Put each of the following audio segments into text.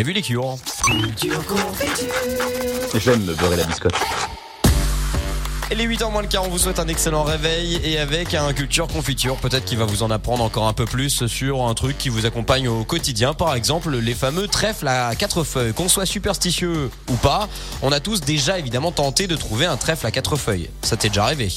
a vu les cures. J'aime me beurrer la biscotte. Et les 8h moins le quart, on vous souhaite un excellent réveil et avec un culture confiture, peut-être qu'il va vous en apprendre encore un peu plus sur un truc qui vous accompagne au quotidien. Par exemple, les fameux trèfles à quatre feuilles. Qu'on soit superstitieux ou pas, on a tous déjà évidemment tenté de trouver un trèfle à quatre feuilles. Ça t'est déjà arrivé?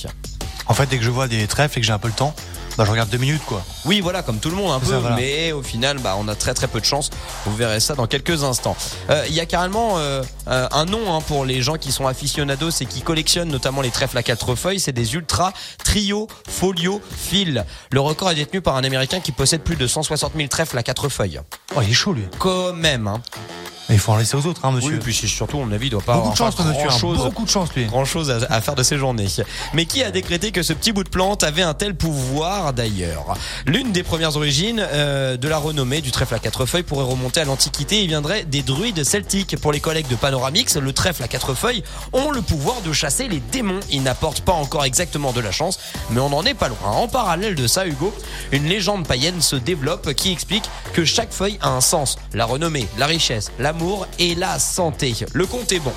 En fait, dès que je vois des trèfles et que j'ai un peu le temps, bah, je regarde deux minutes quoi. Oui, voilà, comme tout le monde un peu, ça, voilà. mais au final, bah, on a très très peu de chance. Vous verrez ça dans quelques instants. Euh, Il y a carrément euh, euh, un nom hein, pour les gens qui sont aficionados et qui collectionnent notamment les trèfles à quatre feuilles. C'est des ultra trio folio fil. Le record est détenu par un Américain qui possède plus de 160 000 trèfles à quatre feuilles. Oh, il est chaud lui. Quand même. Hein. Mais il faut en laisser aux autres, hein, monsieur. Oui, puis c'est surtout, à mon avis, il doit pas Beaucoup de avoir chance, ce monsieur. grand hein. chose Beaucoup de chance, lui. grand chose à, à faire de ces journées. Mais qui a décrété que ce petit bout de plante avait un tel pouvoir d'ailleurs? L'une des premières origines euh, de la renommée du trèfle à quatre feuilles pourrait remonter à l'Antiquité et viendrait des druides celtiques. Pour les collègues de Panoramix, le trèfle à quatre feuilles ont le pouvoir de chasser les démons. Ils n'apportent pas encore exactement de la chance, mais on n'en est pas loin. En parallèle de ça, Hugo, une légende païenne se développe qui explique que chaque feuille a un sens. La renommée, la richesse, l'amour et la santé. Le compte est bon.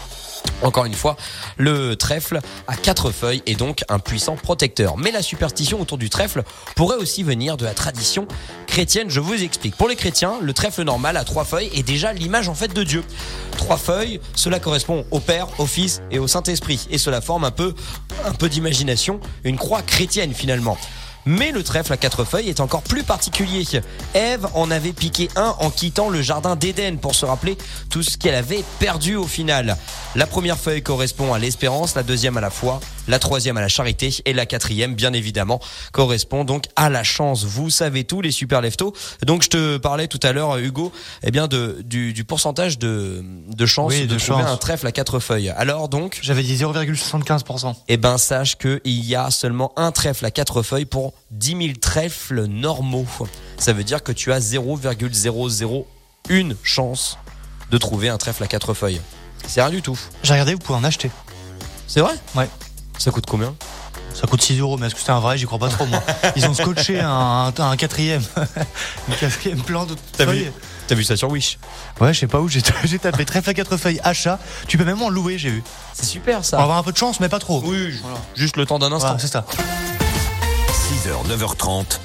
Encore une fois, le trèfle à quatre feuilles est donc un puissant protecteur. Mais la superstition autour du trèfle pourrait aussi venir de la tradition chrétienne. Je vous explique. Pour les chrétiens, le trèfle normal à trois feuilles est déjà l'image en fait de Dieu. Trois feuilles, cela correspond au Père, au Fils et au Saint-Esprit. Et cela forme un peu, un peu d'imagination, une croix chrétienne finalement. Mais le trèfle à quatre feuilles est encore plus particulier. Ève en avait piqué un en quittant le jardin d'Éden pour se rappeler tout ce qu'elle avait perdu au final. La première feuille correspond à l'espérance, la deuxième à la foi, la troisième à la charité et la quatrième, bien évidemment, correspond donc à la chance. Vous savez tout, les super leftos. Donc je te parlais tout à l'heure, Hugo, eh bien de, du, du pourcentage de, de chance Oui, de, de trouver un trèfle à quatre feuilles. Alors donc, J'avais dit 0,75%. eh ben sache que il y a seulement un trèfle à quatre feuilles pour 10 000 trèfles normaux. Ça veut dire que tu as 0,001 chance de trouver un trèfle à quatre feuilles. C'est rien du tout. J'ai regardé, vous pouvez en acheter. C'est vrai? Ouais. Ça coûte combien? Ça coûte 6 euros, mais est-ce que c'est un vrai? J'y crois pas trop, moi. Ils ont scotché un, un, un quatrième. Une quatrième plan de T'as vu vu ça sur Wish? Ouais, je sais pas où, j'ai tapé trèfle à quatre feuilles achat. Tu peux même en louer, j'ai vu. C'est super On va ça. avoir un peu de chance, mais pas trop. Oui, juste le temps d'un instant. Voilà, c'est ça. 6h, 9h30.